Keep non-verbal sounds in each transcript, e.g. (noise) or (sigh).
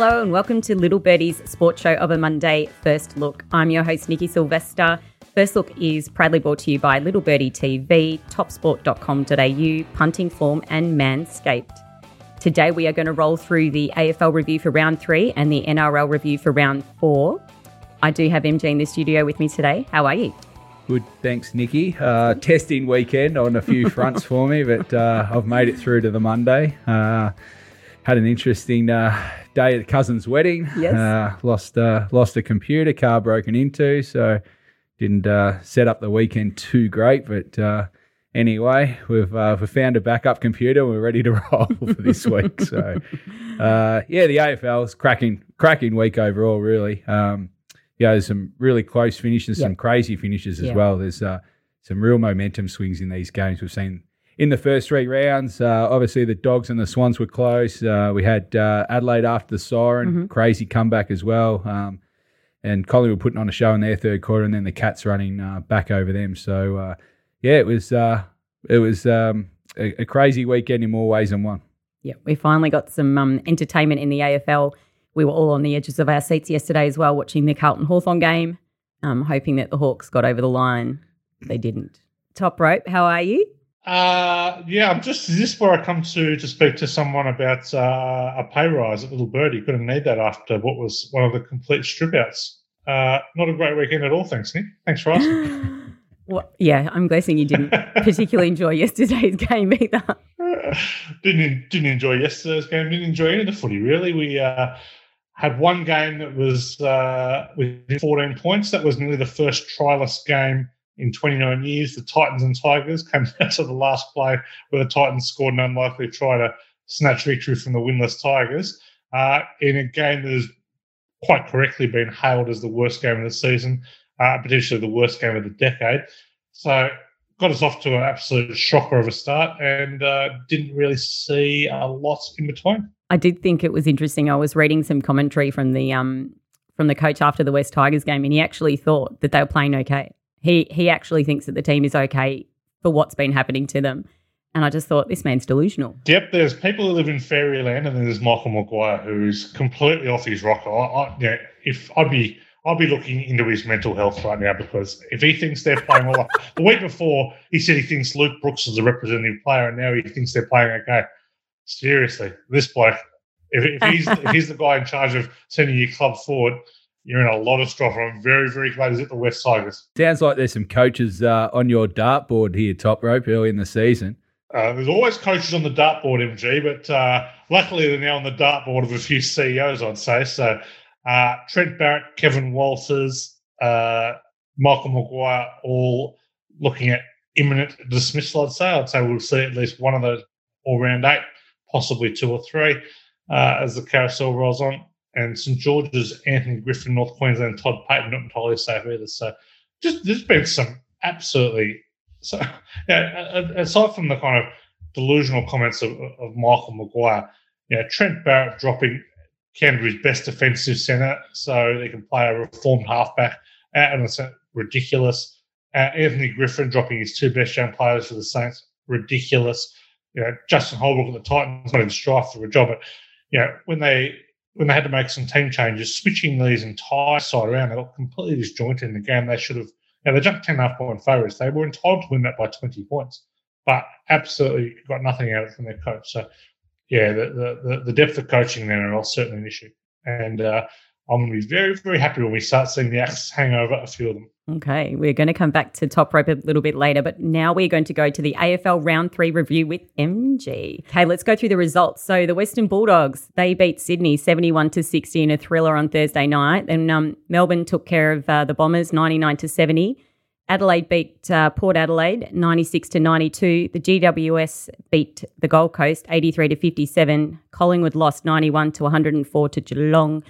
Hello and welcome to Little Birdie's sports show of a Monday First Look. I'm your host, Nikki Sylvester. First Look is proudly brought to you by Little Birdie TV, topsport.com.au, Punting Form, and Manscaped. Today we are going to roll through the AFL review for round three and the NRL review for round four. I do have MG in the studio with me today. How are you? Good, thanks, Nikki. Uh, testing weekend on a few fronts for me, but uh, I've made it through to the Monday. Uh, had an interesting uh, day at the cousin's wedding. Yes. Uh, lost uh, lost a computer, car broken into, so didn't set up the weekend too great. But anyway, we've we've found a backup computer. We're ready to (laughs) roll for this week. So yeah, the AFL is cracking cracking week overall. Really. Um, yeah, there's some really close finishes, yep. some crazy finishes as yep. well. There's uh, some real momentum swings in these games. We've seen in the first three rounds. Uh, obviously, the Dogs and the Swans were close. Uh, we had uh, Adelaide after the siren, mm-hmm. crazy comeback as well. Um, and Collingwood putting on a show in their third quarter, and then the Cats running uh, back over them. So uh, yeah, it was it was um, a, a, crazy weekend in more ways than one. Yeah, we finally got some um, entertainment in the AFL we were all on the edges of our seats yesterday as well, watching the Carlton Hawthorn game, um, hoping that the Hawks got over the line. They didn't. Top rope, how are you? Uh, yeah, I'm just. Is this where I come to to speak to someone about uh, a pay rise at Little Birdie? Couldn't need that after what was one of the complete strip outs. Uh, not a great weekend at all. Thanks, Nick. Thanks for asking. (gasps) Well, yeah, I'm guessing you didn't (laughs) particularly enjoy yesterday's (laughs) game either. (laughs) didn't didn't enjoy yesterday's game. Didn't enjoy any of the footy really. We uh, had one game that was uh, with 14 points. That was nearly the first tryless game in 29 years. The Titans and Tigers came (laughs) down to the last play where the Titans scored an unlikely try to snatch victory from the winless Tigers uh, in a game that has quite correctly been hailed as the worst game of the season, uh, potentially the worst game of the decade. So got us off to an absolute shocker of a start and uh, didn't really see a lot in between. I did think it was interesting. I was reading some commentary from the um from the coach after the West Tigers game, and he actually thought that they were playing okay. He he actually thinks that the team is okay for what's been happening to them. And I just thought this man's delusional. Yep, there's people who live in fairyland, and then there's Michael Maguire who's completely off his rocker. I, I, you know, if I'd be I'd be looking into his mental health right now because if he thinks they're playing well, (laughs) the week before he said he thinks Luke Brooks is a representative player, and now he thinks they're playing okay seriously, this bloke, if, if he's if he's the guy in charge of sending your club forward, you're in a lot of strife. I'm very, very glad he's at the West Tigers. Sounds like there's some coaches uh, on your dartboard here, top rope, early in the season. Uh, there's always coaches on the dartboard, MG, but uh, luckily they're now on the dartboard of a few CEOs, I'd say. So uh, Trent Barrett, Kevin Walters, uh, Michael Maguire, all looking at imminent dismissal, I'd say. I'd say we'll see at least one of those all round eight possibly two or three uh, as the carousel rolls on. And St George's Anthony Griffin, North Queensland, Todd Payten, not entirely safe either. So just there's been some absolutely so (laughs) yeah. Aside from the kind of delusional comments of, of Michael Maguire, yeah, Trent Barrett dropping Canterbury's best defensive centre so they can play a reformed halfback out and it's ridiculous. Uh, Anthony Griffin dropping his two best young players for the Saints, ridiculous you know, Justin Holbrook at the Titans not in strife for a job, but you know, when they when they had to make some team changes, switching these entire side around, they got completely disjointed in the game. They should have, know, they jumped 10 and a half point favourites. They were entitled to win that by 20 points, but absolutely got nothing out of it from their coach. So, yeah, the, the, the depth of coaching there is certainly an issue. And uh, I'm going to be very, very happy when we start seeing the Axis hang over a few of them. Okay, we're going to come back to top rope a little bit later, but now we're going to go to the AFL round three review with MG. Okay, let's go through the results. So the Western Bulldogs they beat Sydney seventy-one to sixty in a thriller on Thursday night, and um, Melbourne took care of uh, the Bombers ninety-nine to seventy. Adelaide beat uh, Port Adelaide 96 to 92. The GWS beat the Gold Coast 83 to 57. Collingwood lost 91 to 104 to Geelong.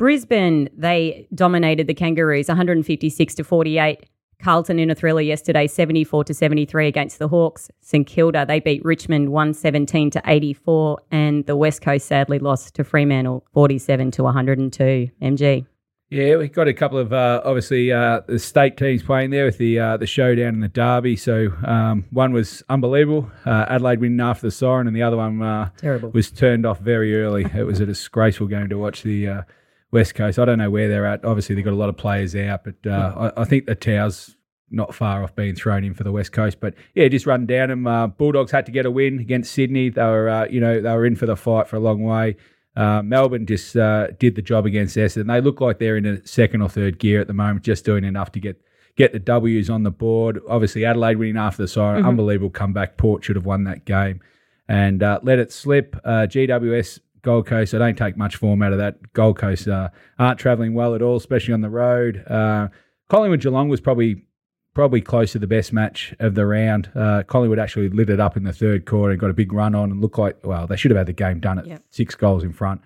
Brisbane, they dominated the Kangaroos 156 to 48. Carlton in a thriller yesterday, 74 to 73 against the Hawks. St Kilda, they beat Richmond 117 to 84. And the West Coast sadly lost to Fremantle 47 to 102. MG. Yeah, we've got a couple of uh, obviously uh, the state teams playing there with the uh, the showdown in the derby. So um, one was unbelievable, uh, Adelaide winning after the siren, and the other one uh, Terrible. was turned off very early. it was a disgraceful game to watch the uh, West Coast. I don't know where they're at. Obviously, they've got a lot of players out, but uh, I, I think the Towers not far off being thrown in for the West Coast. But yeah, just run down them. Uh, Bulldogs had to get a win against Sydney. They were, uh, you know, they were in for the fight for a long way. Uh, Melbourne just uh, did the job against Essendon. They look like they're in a second or third gear at the moment, just doing enough to get get the W's on the board. Obviously, Adelaide winning after the siren, unbelievable comeback. Port should have won that game and uh, let it slip. Uh, GWS Gold Coast, I don't take much form out of that. Gold Coast uh, aren't travelling well at all, especially on the road. Uh, Collingwood Geelong was probably probably close to the best match of the round. Uh, Collingwood actually lit it up in the third quarter and got a big run on and looked like, well, they should have had the game done at Yep. six goals in front.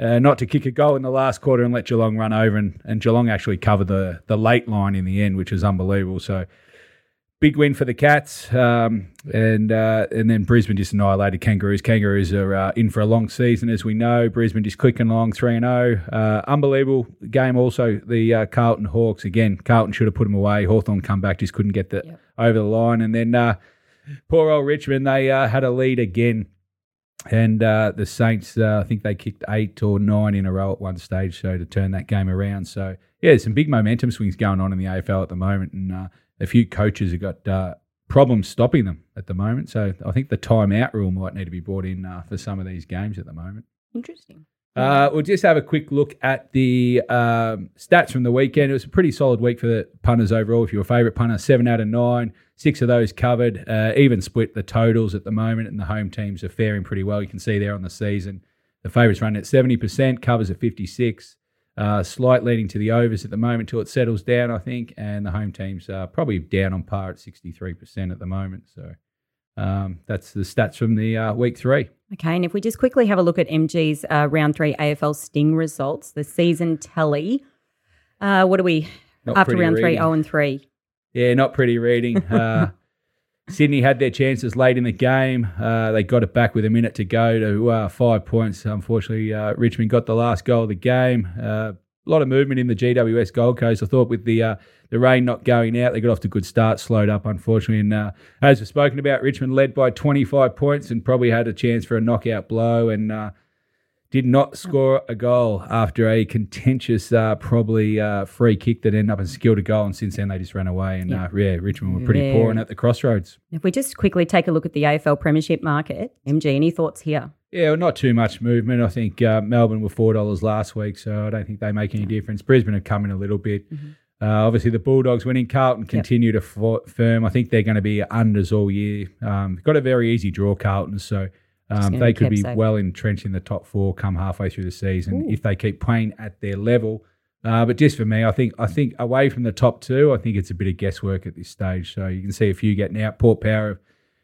Uh, not to kick a goal in the last quarter and let Geelong run over, and, and Geelong actually covered the the late line in the end, which was unbelievable. So big win for the Cats, um, and uh, and then Brisbane just annihilated Kangaroos. Kangaroos are uh, in for a long season, as we know. Brisbane just clicking along three and zero. Uh, Unbelievable game. Also the uh, Carlton Hawks again. Carlton should have put them away. Hawthorn come back, just couldn't get the Yep. over the line, and then uh, poor old Richmond. They uh, had a lead again. And uh, the Saints, uh, I think they kicked eight or nine in a row at one stage, so to turn that game around. So yeah, there's some big momentum swings going on in the AFL at the moment, and uh, a few coaches have got uh, problems stopping them at the moment. So I think the timeout rule might need to be brought in uh, for some of these games at the moment. Interesting. Uh, we'll just have a quick look at the um, stats from the weekend. It was a pretty solid week for the punters overall. If you're a favourite punter, seven out of nine, six of those covered. Uh, even split the totals at the moment, and the home teams are faring pretty well. You can see there on the season, the favourites running at seventy percent, covers at fifty six. Uh, slight leaning to the overs at the moment till it settles down, I think, and the home teams are probably down on par at sixty three percent at the moment. So um, that's the stats from the uh, week three. Okay, and if we just quickly have a look at MG's uh, round three AFL Sting results, the season tally. Uh, what are we Not after round three? reading. Oh and three. Yeah, not pretty reading. (laughs) Sydney had their chances late in the game. Uh, they got it back with a minute to go to uh, five points. Unfortunately, uh, Richmond got the last goal of the game. Uh, a lot of movement in the GWS Gold Coast. I thought with the uh, the rain not going out, they got off to a good start, slowed up, unfortunately. And uh, as we've spoken about, Richmond led by 25 points and probably had a chance for a knockout blow and did not score a goal after a contentious, uh, probably uh, free kick that ended up as a skill to goal. And since then, they just ran away. And Yeah. uh, yeah, Richmond were pretty Very- poor and at the crossroads. If we just quickly take a look at the AFL Premiership market, MG, any thoughts here? Yeah, well, not too much movement. I think uh, Melbourne were four dollars last week, so I don't think they make any difference. Brisbane have come in a little bit. Mm-hmm. Uh, obviously, the Bulldogs winning. Carlton continue to f- firm. I think they're going to be unders all year. Um, got a very easy draw, Carlton, so um, they could be safe. well entrenched in the top four come halfway through the season Ooh. if they keep playing at their level. Uh, but just for me, I think I think away from the top two, I think it's a bit of guesswork at this stage. So you can see a few getting out. Port Power have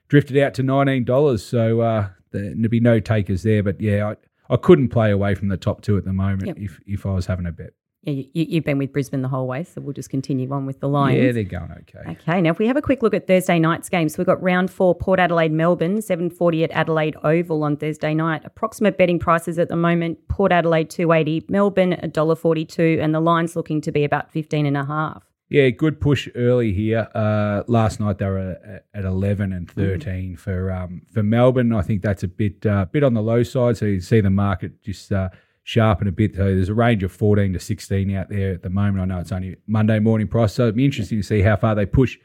drifted out to nineteen dollars, so uh, there- there'd be no takers there. But yeah, I, I couldn't play away from the top two at the moment Yep. if if I was having a bet. Yeah, you, you've been with Brisbane the whole way, so we'll just continue on with the Lions. Yeah, they're going okay. Okay, now if we have a quick look at Thursday night's games, we've got round four, Port Adelaide, Melbourne, 7.40 at Adelaide Oval on Thursday night. Approximate betting prices at the moment, Port Adelaide 280, Melbourne $1.42, and the line's looking to be about 15 and a half. Yeah, good push early here. Uh, last night they were at, eleven and thirteen for um, for Melbourne. I think that's a bit uh, bit on the low side. So you see the market just uh, sharpen a bit. So there's a range of fourteen to sixteen out there at the moment. I know it's only Monday morning price, so it'd be interesting to see how far they push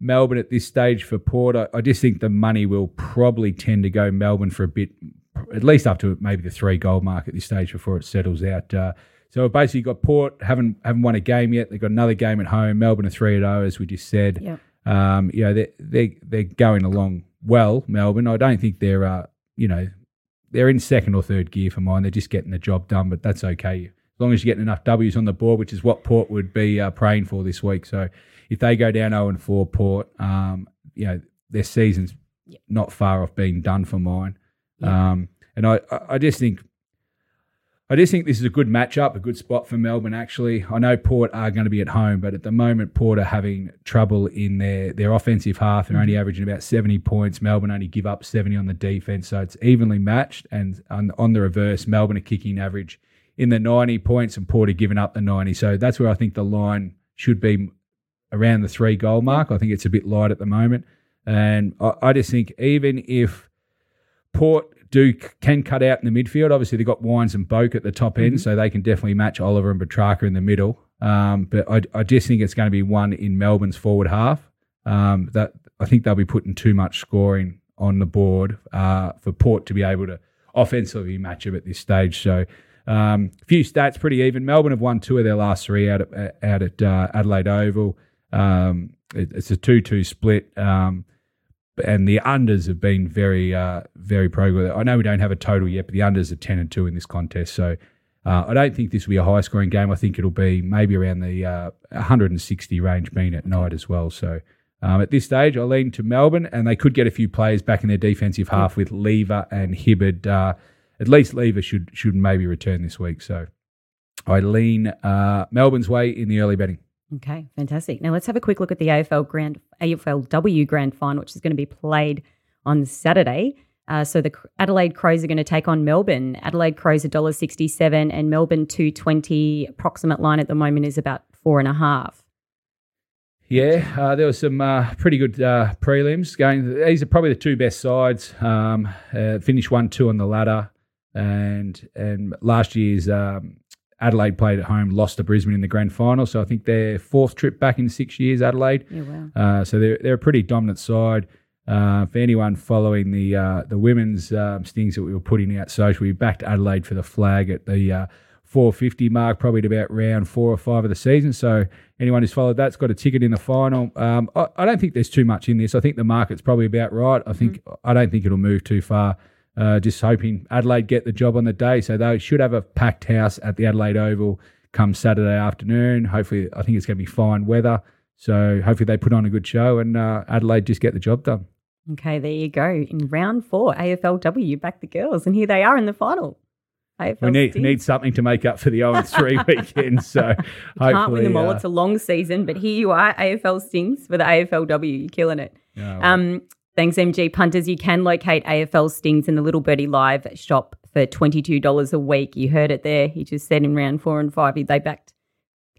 Melbourne at this stage for Port. I, I just think the money will probably tend to go Melbourne for a bit, at least up to maybe the three goal mark at this stage before it settles out. Uh, so we've basically got Port haven't haven't won a game yet. They've got another game at home. Melbourne are three at zero, as we just said. Yep. Um, you know they they they're going along well. Melbourne. I don't think they're uh, you know they're in second or third gear for mine. They're just getting the job done, but that's okay as long as you're getting enough W's on the board, which is what Port would be uh, praying for this week. So if they go down zero and four, Port, um, you know their season's not far off being done for mine. Yeah. Um, and I- I just think I just think this is a good matchup, a good spot for Melbourne. Actually, I know Port are going to be at home, but at the moment, Port are having trouble in their their offensive half. They're only mm-hmm. averaging about seventy points. Melbourne only give up seventy on the defense, so it's evenly matched. And on, on the reverse, Melbourne are kicking average in the 90 points and Port are giving up the 90. So that's where I think the line should be around the three goal mark. I think it's a bit light at the moment. And I, I just think even if Port do can cut out in the midfield, obviously they've got Wines and Boak at the top end, mm-hmm. so they can definitely match Oliver and Petracca in the middle. Um, but I, I just think it's going to be one in Melbourne's forward half. Um, that I think they'll be putting too much scoring on the board uh, for Port to be able to offensively match them at this stage. So um, few stats pretty even. Melbourne have won two of their last three out at, out at uh, Adelaide Oval. Um, it, it's a two-two split, um, and the unders have been very uh, very pro. I know we don't have a total yet, but the unders are ten and two in this contest. So uh, I don't think this will be a high-scoring game. I think it'll be maybe around the 160 uh, range, being at night as well. So. Um, at this stage, I lean to Melbourne, and they could get a few players back in their defensive half with Lever and Hibberd. uh, at least Lever should should maybe return this week. So I lean uh, Melbourne's way in the early betting. Okay, fantastic. Now let's have a quick look at the AFL Grand AFLW Grand Final, which is going to be played on Saturday. Uh, so the Adelaide Crows are going to take on Melbourne. Adelaide Crows a dollar sixty-seven, and Melbourne two twenty. Approximate line at the moment is about four and a half. Yeah, uh, there were some uh, pretty good uh, prelims going. These are probably the two best sides. Um, uh, finished one two on the ladder and and last year's um, Adelaide played at home, lost to Brisbane in the grand final. So I think their fourth trip back in six years, Adelaide. Yeah, wow. Uh, so they're they're a pretty dominant side. Uh, for anyone following the uh, the women's um, stings that we were putting out social, we backed Adelaide for the flag at the uh, 450 mark, probably at about round four or five of the season. So anyone who's followed that's got a ticket in the final. Um, I, I, don't think there's too much in this. I think the market's probably about right. I think mm. I don't think it'll move too far. Uh, just hoping Adelaide get the job on the day. So they should have a packed house at the Adelaide Oval come Saturday afternoon. Hopefully, I think it's going to be fine weather. So hopefully they put on a good show and uh, Adelaide just get the job done. Okay, there you go. In round four, AFLW back the girls, and here they are in the final. AFL we need need something to make up for the 0 3 (laughs) weekend. So can't win them all. Uh, it's a long season, but here you are, AFL Stings for the AFLW. You're killing it. Oh, well. um, Thanks, MG Punters. You can locate AFL Stings in the Little Birdie Live shop for $22 a week. You heard it there. He just said in round four and five, they backed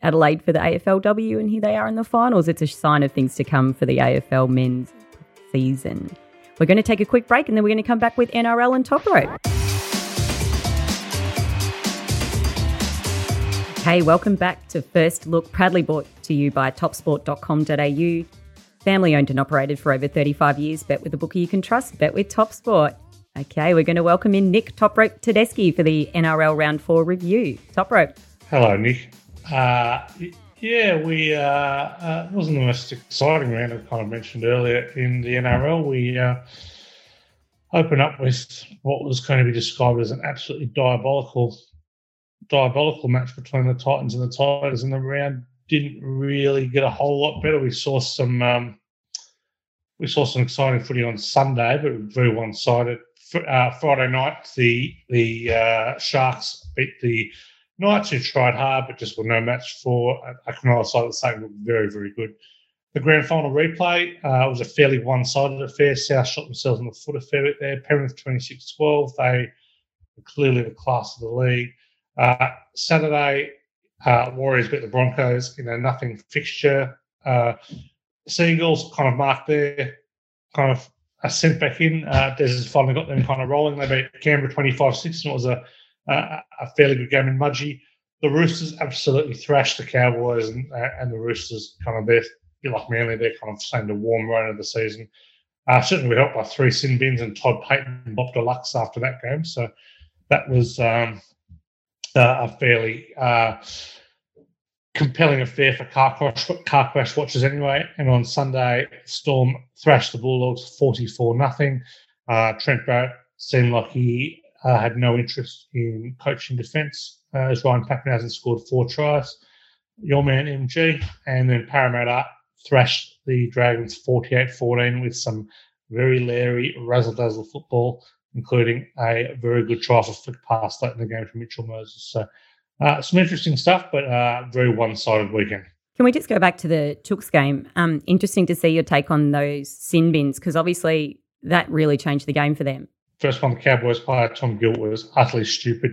Adelaide for the AFLW, and here they are in the finals. It's a sign of things to come for the AFL men's season. We're going to take a quick break and then we're going to come back with NRL and Top Rope. Hey, welcome back to First Look, proudly brought to you by topsport.com.au. Family owned and operated for over 35 years. Bet with a bookie you can trust. Bet with Top Sport. Okay, we're going to welcome in Nick Top Rope Tedeschi for the NRL Round 4 review. Top Rope. Hello, Nick. Uh, yeah, we uh, uh, wasn't the most exciting round, I kind of mentioned earlier in the NRL. We uh, open up with what was going to be described as an absolutely diabolical, diabolical match between the Titans and the Tigers, in the round didn't really get a whole lot better. We saw some um, we saw some exciting footy on Sunday, but very one sided. Uh, Friday night, the the uh, Sharks beat the Knights, who tried hard but just were no match for a Cronulla side the same looked very very good. The grand final replay uh, was a fairly one sided affair. South shot themselves in the foot a fair bit there. Penrith 26 12. They were clearly the class of the league. Uh, Saturday, uh, Warriors beat the Broncos you know, nothing fixture. Uh, Seagulls kind of marked there, kind of a sent back in. Uh, Des has finally got them kind of rolling. They beat Canberra 25 6, and it was a, a, a, fairly good game in Mudgee. The Roosters absolutely thrashed the Cowboys, and, uh, and the Roosters kind of, they're like Manly, they're kind of saying the warm run of the season. Uh, certainly, we helped by three sin bins and Todd Payten and Bob Deluxe after that game. So that was um, a fairly uh, compelling affair for car crash, car crash watchers anyway. And on Sunday, Storm thrashed the Bulldogs 44 nothing. Uh, Trent Barrett seemed like he uh, had no interest in coaching defence uh, as Ryan Papenhuyzen scored four tries. Your man MG and then Parramatta thrashed the Dragons 48 14 with some very leery razzle dazzle football including a very good try for flick pass late in the game from Mitchell Moses. So uh, some interesting stuff, but uh, very one-sided weekend. Can we just go back to the Chooks game? Um, interesting to see your take on those sin bins because obviously that really changed the game for them. First one, the Cowboys player Tom Gilt was utterly stupid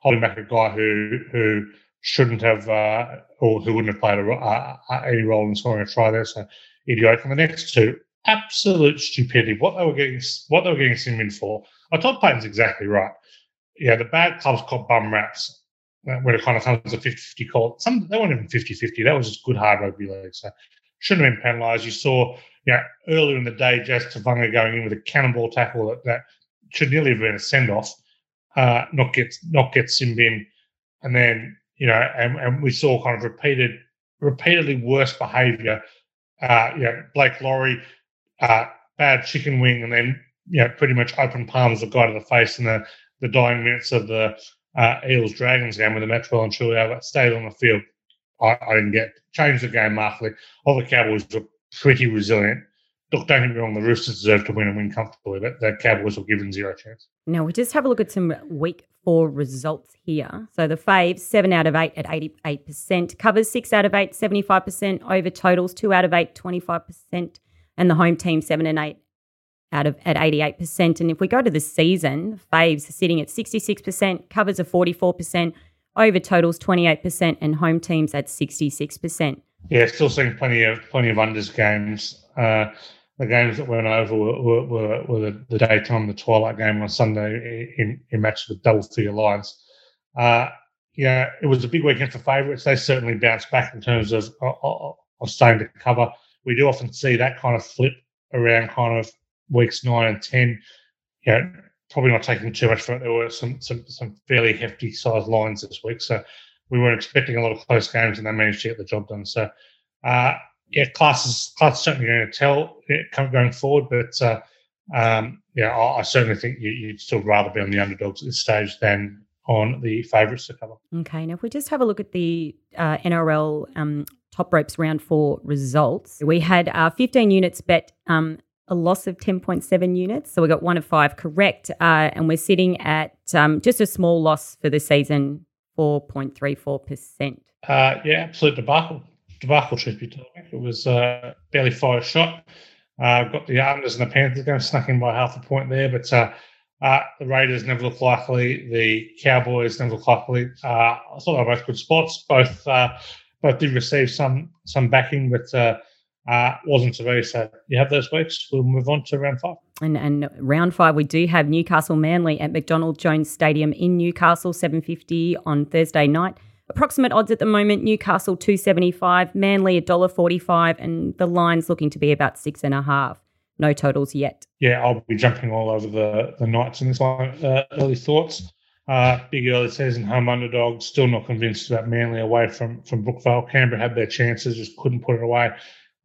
holding back a guy who who shouldn't have uh, or who wouldn't have played a, uh, any role in scoring a try there. So idiotic. And the next two, absolute stupidity. What they were getting, what they were getting Sim in for. I thought Payten's exactly right. Yeah, the bad clubs caught bum raps when it kind of comes to 50-50 call. Some they weren't even 50-50. That was just good hard rugby league. So shouldn't have been penalised. You saw, you know, earlier in the day, Jazz Tevaga going in with a cannonball tackle that, that should nearly have been a send off. Uh, not get not get Simbin, and then you know, and, and we saw kind of repeated, repeatedly worse behaviour. Uh, you know, Blake Lawrie, uh, bad chicken wing, and then you know, pretty much open palms the guy to the face in the the dying minutes of the uh, Eels Dragons game with the Maxwell and Truly stayed on the field. I, I, didn't get changed the game markedly. All the Cowboys were pretty resilient. Look, don't get me wrong, the Roosters deserve to win and win comfortably, but the Cowboys were given zero chance. Now, we just have a look at some week four results here. So the faves, seven out of eight at 88%, covers six out of eight, 75%, over totals, two out of eight, 25%, and the home team, seven and eight out of at 88%. And if we go to the season, faves are sitting at 66%, covers are 44%, over totals 28%, and home teams at 66%. Yeah, still seeing plenty of plenty of unders games. Uh, the games that went over were, were, were the, the, daytime, the twilight game on Sunday in, in matches with double figure lines. Uh, yeah, it was a big weekend for favourites. They certainly bounced back in terms of, of, of staying to cover. We do often see that kind of flip around kind of weeks nine and ten. Yeah, probably not taking too much from it. There were some some some fairly hefty sized lines this week, so we weren't expecting a lot of close games, and they managed to get the job done. So, uh, yeah, class is class certainly going to tell going forward, but uh, um, yeah, I, I, certainly think you, would still rather be on the underdogs at this stage than on the favourites to cover. Okay, now if we just have a look at the uh, NRL um, top ropes round four results, we had uh, 15 units bet um, a loss of 10.7 units. So we got one of five correct. Uh, and we're sitting at um, just a small loss for the season, 4.34%. Uh, yeah, absolute debacle. Debacle, truth be told. It was uh, barely five shot. Uh, got the Unders and the Panthers going snuck in by half a point there, but uh, uh, the Raiders never looked likely. The Cowboys never looked likely. Uh, I thought they were both good spots. Both uh, both did receive some some backing, but uh, wasn't to be. So you have those weeks. We'll move on to round five. And, and round five, we do have Newcastle Manly at McDonald Jones Stadium in Newcastle, 750 on Thursday night. Approximate odds at the moment: Newcastle two seventy five, Manly a dollar forty five, and the line's looking to be about six and a half. No totals yet. Yeah, I'll be jumping all over the the Knights in this one. Uh, early thoughts. Uh, big early season home underdog. Still not convinced about Manly away from from Brookvale. Canberra had their chances, just couldn't put it away.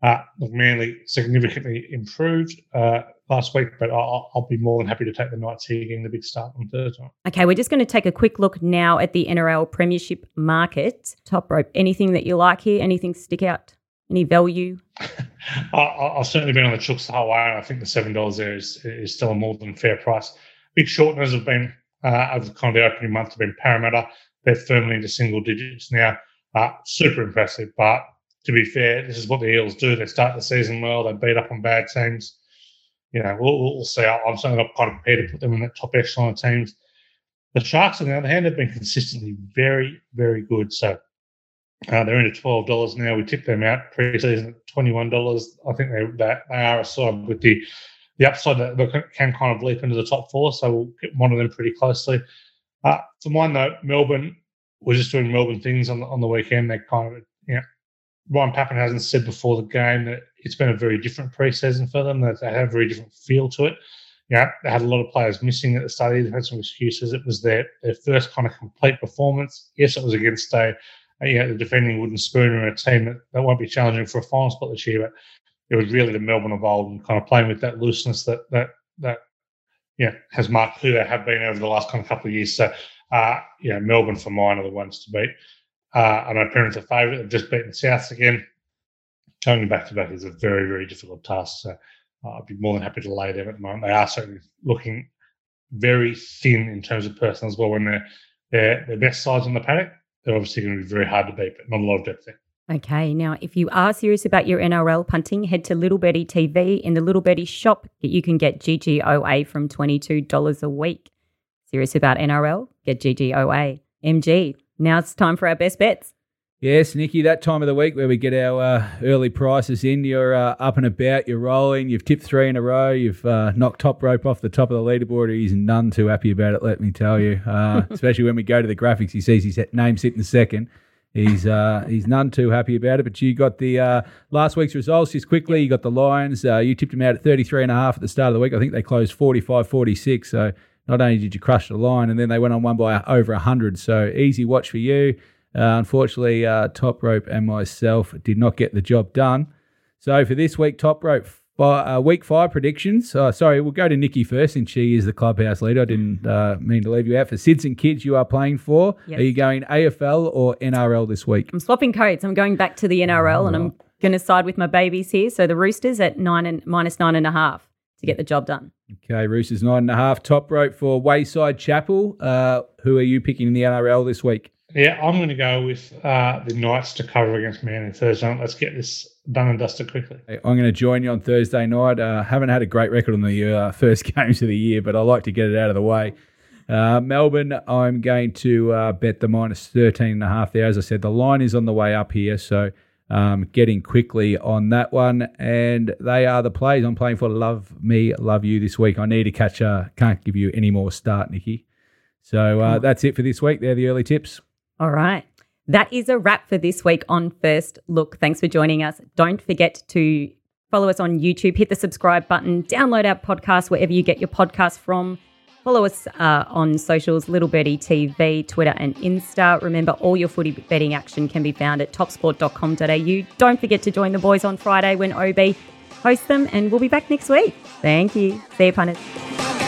Uh, Manly significantly improved uh, last week, but I'll, I'll, be more than happy to take the Knights here getting the big start on Thursday. Okay, we're just going to take a quick look now at the NRL Premiership market. Top rope. Anything that you like here? Anything stick out? Any value? (laughs) I, have certainly been on the chooks the whole way, and I think the seven dollars there is is still a more than fair price. Big shorteners have been uh, over kind of the opening month have been Parramatta. They're firmly into single digits now. Uh, super impressive, but to be fair, this is what the Eels do. They start the season well, they beat up on bad teams. You know, we'll, we'll see. I'm certainly not quite prepared to put them in that top echelon of teams. The Sharks, on the other hand, have been consistently very, very good. So uh, they're into twelve dollars now. We tipped them out pre-season at twenty-one dollars. I think they that they are a side with the the upside that they can kind of leap into the top four. So we'll monitor them pretty closely. Uh, for mine though, Melbourne we're just doing Melbourne things on the, on the weekend. They kind of Ryan Papenhuyzen said before the game that it's been a very different preseason for them. That they had a very different feel to it. Yeah, they had a lot of players missing at the start. They had some excuses. It was their their first kind of complete performance. Yes, it was against a, a you know, the defending wooden spoon and a team that, that won't be challenging for a final spot this year. But it was really the Melbourne of old and kind of playing with that looseness that that that yeah has marked who they have been over the last kind of couple of years. So uh, yeah, Melbourne for mine are the ones to beat. Uh, I know Penrith are favourite. They've just beaten Souths again. Going back to back is a very, very difficult task. So uh, I'd be more than happy to lay them at the moment. They are certainly looking very thin in terms of person as well. When they're, they're their best sides on the paddock, they're obviously going to be very hard to beat, but not a lot of depth there. Okay, now if you are serious about your NRL punting, head to Little Birdie TV. In the Little Birdie shop, that you can get GGOA from $22 a week. Serious about NRL? Get GGOA. MG, now it's time for our best bets. Yes, Nikki, that time of the week where we get our uh, early prices in, you're uh, up and about, you're rolling, you've tipped three in a row, you've uh, knocked top rope off the top of the leaderboard. He's none too happy about it, let me tell you. Uh, (laughs) especially when we go to the graphics, he sees his name sitting second. He's uh, he's none too happy about it. But you got the uh, last week's results just quickly. You got the Lions. you tipped them out at 33 and a half at the start of the week. I think they closed 45 46. So not only did you crush the line, and then they went on one by over 100. So easy watch for you. Uh, unfortunately, uh, Top Rope and myself did not get the job done. So for this week, Top Rope uh, week five predictions. Uh, sorry, we'll go to Nikki first, and she is the clubhouse leader. I didn't uh, mean to leave you out. For Sids and Kids, you are playing for. Yes. Are you going AFL or NRL this week? I'm swapping codes. I'm going back to the NRL, oh, and I'm going to side with my babies here. So the Roosters at nine and minus nine and a half to get the job done. Okay, Roosters nine and a half. Top rope for Wayside Chapel. Uh, who are you picking in the NRL this week? Yeah, I'm going to go with uh, the Knights to cover against Manly Thursday. Let's get this done and dusted quickly. I'm going to join you on Thursday night. Uh, haven't had a great record on the uh, (laughs) first games of the year, but I like to get it out of the way. Uh, Melbourne, I'm going to uh, bet the minus 13 and a half there. As I said, the line is on the way up here, so um, getting quickly on that one. And they are the plays I'm playing for. Love me, love you this week. I need to catch. Uh, can't give you any more start, Nikki. So uh, that's it for this week. They're the early tips. All right. That is a wrap for this week on First Look. Thanks for joining us. Don't forget to follow us on YouTube, hit the subscribe button, download our podcast wherever you get your podcast from. Follow us uh, on socials, Little Birdie TV, Twitter, and Insta. Remember, all your footy betting action can be found at topsport.com.au. Don't forget to join the boys on Friday when OB hosts them, and we'll be back next week. Thank you. See you, punters.